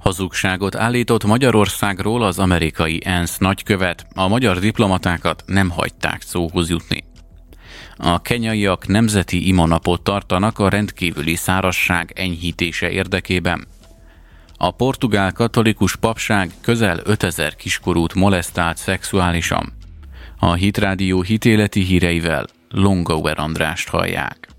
Hazugságot állított Magyarországról az amerikai ENSZ nagykövet, a magyar diplomatákat nem hagyták szóhoz jutni. A kenyaiak nemzeti imanapot tartanak a rendkívüli szárasság enyhítése érdekében. A portugál katolikus papság közel 5000 kiskorút molesztált szexuálisan. A Hitrádió hitéleti híreivel Longauer Andrást hallják.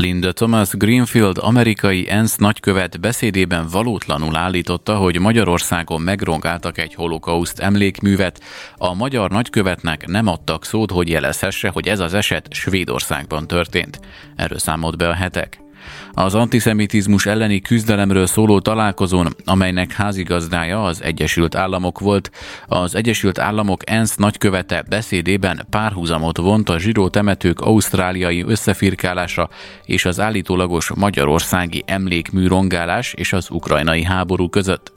Linda Thomas Greenfield amerikai ENSZ nagykövet beszédében valótlanul állította, hogy Magyarországon megrongáltak egy holokauszt emlékművet. A magyar nagykövetnek nem adtak szót, hogy jelezhesse, hogy ez az eset Svédországban történt. Erről számolt be a hetek. Az antiszemitizmus elleni küzdelemről szóló találkozón, amelynek házigazdája az Egyesült Államok volt, az Egyesült Államok ENSZ nagykövete beszédében párhuzamot vont a zsidó temetők ausztráliai összefirkálása és az állítólagos magyarországi emlékmű rongálás és az ukrajnai háború között.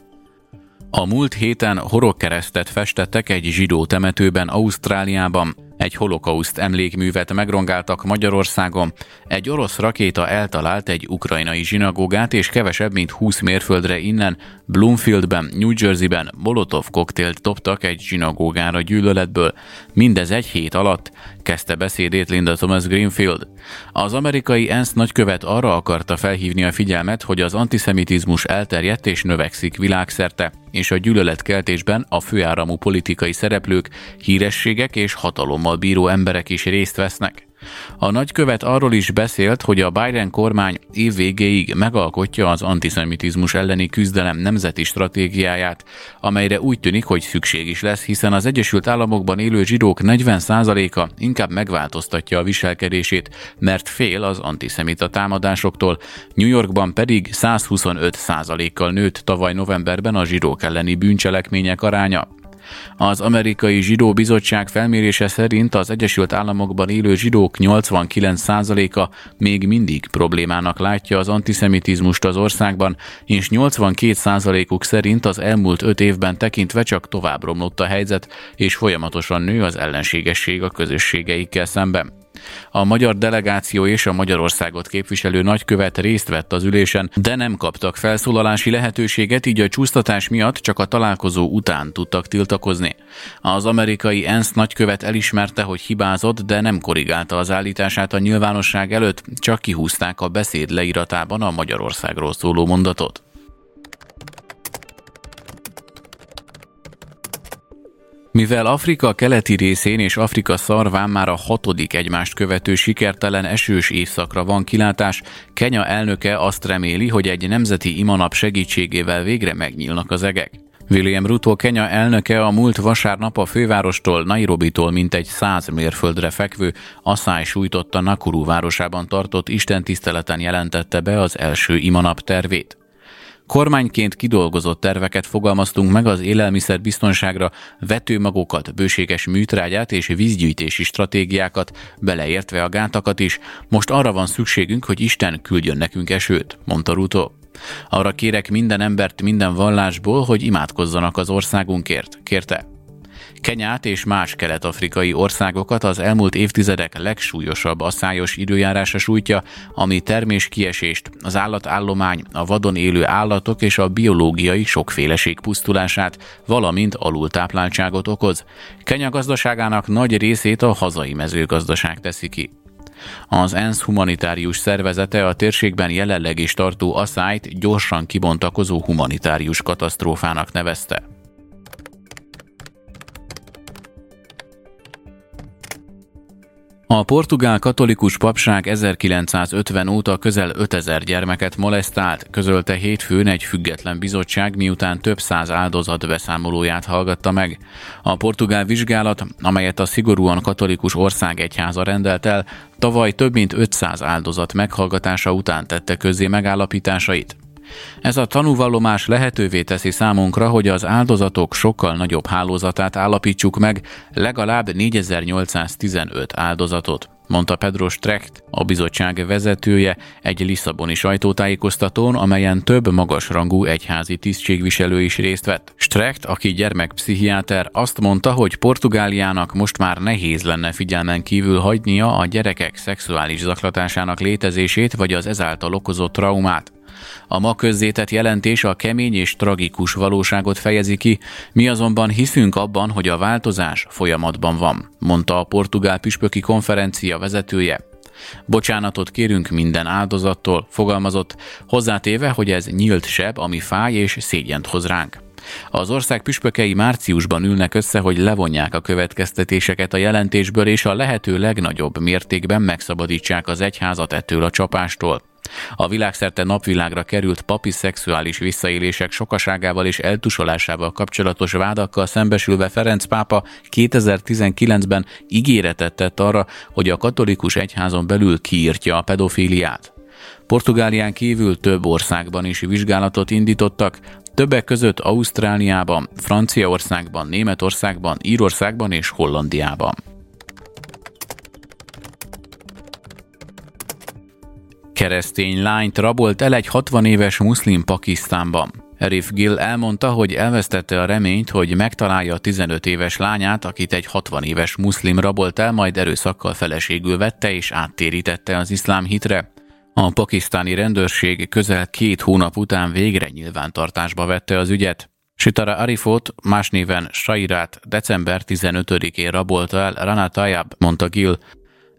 A múlt héten horogkeresztet festettek egy zsidó temetőben Ausztráliában, egy holokauszt emlékművet megrongáltak Magyarországon, egy orosz rakéta eltalált egy ukrajnai zsinagógát, és kevesebb mint 20 mérföldre innen, Bloomfieldben, New Jerseyben Molotov koktélt dobtak egy zsinagógára gyűlöletből. Mindez egy hét alatt, kezdte beszédét Linda Thomas Greenfield. Az amerikai ENSZ nagykövet arra akarta felhívni a figyelmet, hogy az antiszemitizmus elterjedt és növekszik világszerte, és a gyűlöletkeltésben a főáramú politikai szereplők, hírességek és hatalommal bíró emberek is részt vesznek. A nagykövet arról is beszélt, hogy a Biden kormány év végéig megalkotja az antiszemitizmus elleni küzdelem nemzeti stratégiáját, amelyre úgy tűnik, hogy szükség is lesz, hiszen az Egyesült Államokban élő zsidók 40%-a inkább megváltoztatja a viselkedését, mert fél az antiszemita támadásoktól, New Yorkban pedig 125%-kal nőtt tavaly novemberben a zsidók elleni bűncselekmények aránya. Az amerikai zsidó bizottság felmérése szerint az Egyesült Államokban élő zsidók 89%-a még mindig problémának látja az antiszemitizmust az országban, és 82%-uk szerint az elmúlt öt évben tekintve csak tovább romlott a helyzet, és folyamatosan nő az ellenségesség a közösségeikkel szemben. A magyar delegáció és a Magyarországot képviselő nagykövet részt vett az ülésen, de nem kaptak felszólalási lehetőséget, így a csúsztatás miatt csak a találkozó után tudtak tiltakozni. Az amerikai ENSZ nagykövet elismerte, hogy hibázott, de nem korrigálta az állítását a nyilvánosság előtt, csak kihúzták a beszéd leíratában a Magyarországról szóló mondatot. Mivel Afrika keleti részén és Afrika szarván már a hatodik egymást követő sikertelen esős évszakra van kilátás, Kenya elnöke azt reméli, hogy egy nemzeti imanap segítségével végre megnyílnak az egek. William Ruto Kenya elnöke a múlt vasárnap a fővárostól, Nairobitól mintegy száz mérföldre fekvő Asszály sújtotta Nakuru városában tartott istentiszteleten jelentette be az első imanap tervét. Kormányként kidolgozott terveket fogalmaztunk meg az élelmiszer biztonságra, vetőmagokat, bőséges műtrágyát és vízgyűjtési stratégiákat, beleértve a gátakat is. Most arra van szükségünk, hogy Isten küldjön nekünk esőt, mondta Ruto. Arra kérek minden embert minden vallásból, hogy imádkozzanak az országunkért, kérte. Kenyát és más kelet-afrikai országokat az elmúlt évtizedek legsúlyosabb asszályos időjárása sújtja, ami terméskiesést, az állatállomány, a vadon élő állatok és a biológiai sokféleség pusztulását, valamint alultápláltságot okoz. Kenya gazdaságának nagy részét a hazai mezőgazdaság teszi ki. Az ENSZ humanitárius szervezete a térségben jelenleg is tartó asszályt gyorsan kibontakozó humanitárius katasztrófának nevezte. A portugál katolikus papság 1950 óta közel 5000 gyermeket molesztált, közölte hétfőn egy független bizottság, miután több száz áldozat beszámolóját hallgatta meg. A portugál vizsgálat, amelyet a szigorúan katolikus ország egyháza rendelt el, tavaly több mint 500 áldozat meghallgatása után tette közzé megállapításait. Ez a tanúvallomás lehetővé teszi számunkra, hogy az áldozatok sokkal nagyobb hálózatát állapítsuk meg, legalább 4815 áldozatot. mondta Pedro Strecht, a bizottság vezetője egy Lisszaboni sajtótájékoztatón, amelyen több magasrangú egyházi tisztségviselő is részt vett. Strecht, aki gyermekpszichiáter, azt mondta, hogy Portugáliának most már nehéz lenne figyelmen kívül hagynia a gyerekek szexuális zaklatásának létezését vagy az ezáltal okozott traumát. A ma közzétett jelentés a kemény és tragikus valóságot fejezi ki, mi azonban hiszünk abban, hogy a változás folyamatban van, mondta a portugál püspöki konferencia vezetője. Bocsánatot kérünk minden áldozattól, fogalmazott, hozzátéve, hogy ez nyílt seb, ami fáj és szégyent hoz ránk. Az ország püspökei márciusban ülnek össze, hogy levonják a következtetéseket a jelentésből, és a lehető legnagyobb mértékben megszabadítsák az egyházat ettől a csapástól. A világszerte napvilágra került papi szexuális visszaélések sokaságával és eltusolásával kapcsolatos vádakkal szembesülve Ferenc pápa 2019-ben ígéretet tett arra, hogy a katolikus egyházon belül kiírtja a pedofíliát. Portugálián kívül több országban is vizsgálatot indítottak, többek között Ausztráliában, Franciaországban, Németországban, Írországban és Hollandiában. Keresztény lányt rabolt el egy 60 éves muszlim Pakisztánban. Erif Gill elmondta, hogy elvesztette a reményt, hogy megtalálja a 15 éves lányát, akit egy 60 éves muszlim rabolt el, majd erőszakkal feleségül vette és áttérítette az iszlám hitre. A pakisztáni rendőrség közel két hónap után végre nyilvántartásba vette az ügyet. Sitara Arifot, más néven Sairát december 15-én rabolta el Rana Tayyab, mondta Gill.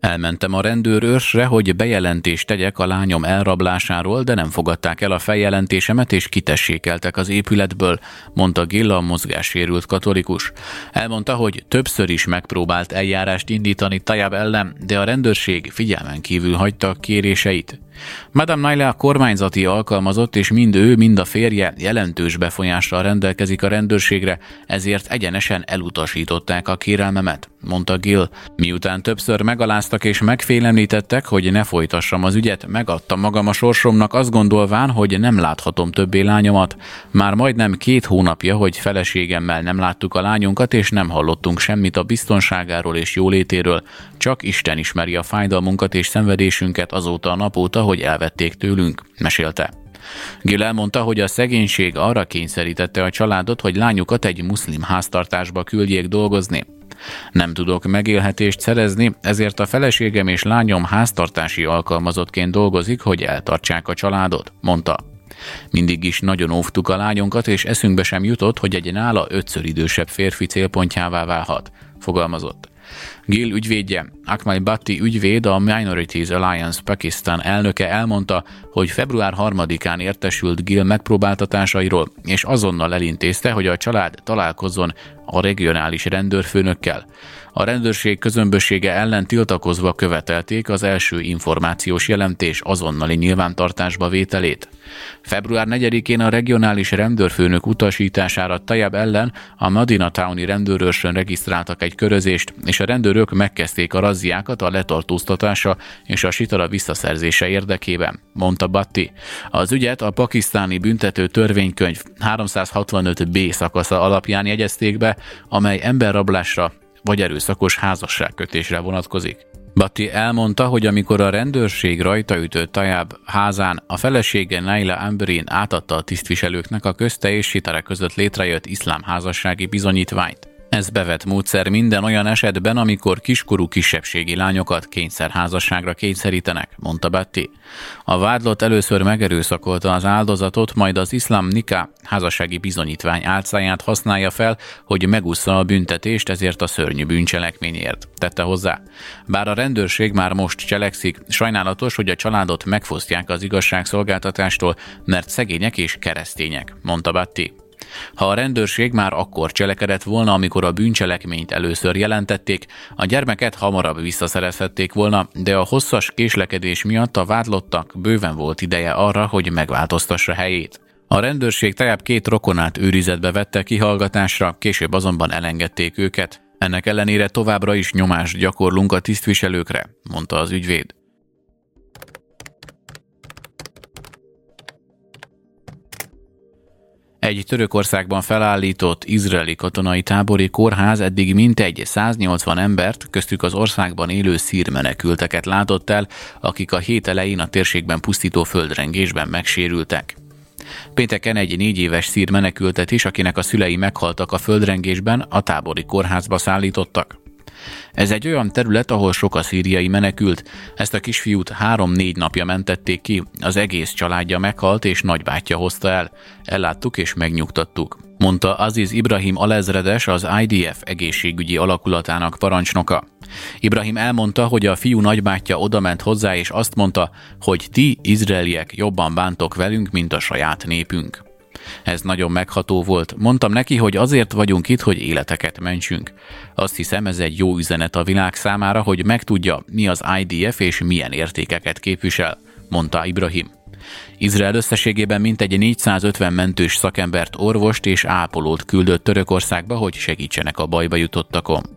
Elmentem a rendőrőrsre, hogy bejelentést tegyek a lányom elrablásáról, de nem fogadták el a feljelentésemet és kitessékeltek az épületből, mondta Gilla, a mozgássérült katolikus. Elmondta, hogy többször is megpróbált eljárást indítani Tajab ellen, de a rendőrség figyelmen kívül hagyta kéréseit. Madame Naila kormányzati alkalmazott, és mind ő, mind a férje jelentős befolyással rendelkezik a rendőrségre, ezért egyenesen elutasították a kérelmemet, mondta Gill. Miután többször megaláztak és megfélemlítettek, hogy ne folytassam az ügyet, megadtam magam a sorsomnak azt gondolván, hogy nem láthatom többé lányomat. Már majdnem két hónapja, hogy feleségemmel nem láttuk a lányunkat, és nem hallottunk semmit a biztonságáról és jólétéről. Csak Isten ismeri a fájdalmunkat és szenvedésünket azóta a napóta, hogy elvették tőlünk, mesélte. Gil elmondta, hogy a szegénység arra kényszerítette a családot, hogy lányukat egy muszlim háztartásba küldjék dolgozni. Nem tudok megélhetést szerezni, ezért a feleségem és lányom háztartási alkalmazottként dolgozik, hogy eltartsák a családot, mondta. Mindig is nagyon óvtuk a lányunkat, és eszünkbe sem jutott, hogy egy nála ötször idősebb férfi célpontjává válhat, fogalmazott. Gil ügyvédje, Akmal Bhatti ügyvéd, a Minorities Alliance Pakistan elnöke elmondta, hogy február 3-án értesült Gil megpróbáltatásairól, és azonnal elintézte, hogy a család találkozzon a regionális rendőrfőnökkel. A rendőrség közömbössége ellen tiltakozva követelték az első információs jelentés azonnali nyilvántartásba vételét. Február 4-én a regionális rendőrfőnök utasítására Tajab ellen a Madina Towni rendőrőrsön regisztráltak egy körözést, és a rendőrök megkezdték a razziákat a letartóztatása és a sitara visszaszerzése érdekében, mondta Batti. Az ügyet a pakisztáni büntető törvénykönyv 365b szakasza alapján jegyezték be, amely emberrablásra vagy erőszakos házasságkötésre vonatkozik. Batti elmondta, hogy amikor a rendőrség rajta ütött házán, a felesége Naila Amberin átadta a tisztviselőknek a közte és Sitare között létrejött iszlám házassági bizonyítványt. Ez bevett módszer minden olyan esetben, amikor kiskorú kisebbségi lányokat kényszerházasságra kényszerítenek, mondta Batti. A vádlott először megerőszakolta az áldozatot, majd az iszlám nika házassági bizonyítvány álcáját használja fel, hogy megúszza a büntetést ezért a szörnyű bűncselekményért, tette hozzá. Bár a rendőrség már most cselekszik, sajnálatos, hogy a családot megfosztják az igazságszolgáltatástól, mert szegények és keresztények, mondta Batti. Ha a rendőrség már akkor cselekedett volna, amikor a bűncselekményt először jelentették, a gyermeket hamarabb visszaszerezhették volna, de a hosszas késlekedés miatt a vádlottak bőven volt ideje arra, hogy megváltoztassa helyét. A rendőrség teljebb két rokonát őrizetbe vette kihallgatásra, később azonban elengedték őket. Ennek ellenére továbbra is nyomást gyakorlunk a tisztviselőkre, mondta az ügyvéd. Egy Törökországban felállított izraeli katonai tábori kórház eddig mintegy 180 embert, köztük az országban élő szír menekülteket látott el, akik a hét elején a térségben pusztító földrengésben megsérültek. Pénteken egy négy éves szír menekültet is, akinek a szülei meghaltak a földrengésben, a tábori kórházba szállítottak. Ez egy olyan terület, ahol sok a szíriai menekült. Ezt a kisfiút három-négy napja mentették ki, az egész családja meghalt és nagybátyja hozta el. Elláttuk és megnyugtattuk mondta Aziz Ibrahim alezredes az IDF egészségügyi alakulatának parancsnoka. Ibrahim elmondta, hogy a fiú nagybátyja odament hozzá, és azt mondta, hogy ti, izraeliek, jobban bántok velünk, mint a saját népünk. Ez nagyon megható volt. Mondtam neki, hogy azért vagyunk itt, hogy életeket mentsünk. Azt hiszem, ez egy jó üzenet a világ számára, hogy megtudja, mi az IDF és milyen értékeket képvisel, mondta Ibrahim. Izrael összességében mintegy 450 mentős szakembert, orvost és ápolót küldött Törökországba, hogy segítsenek a bajba jutottakon.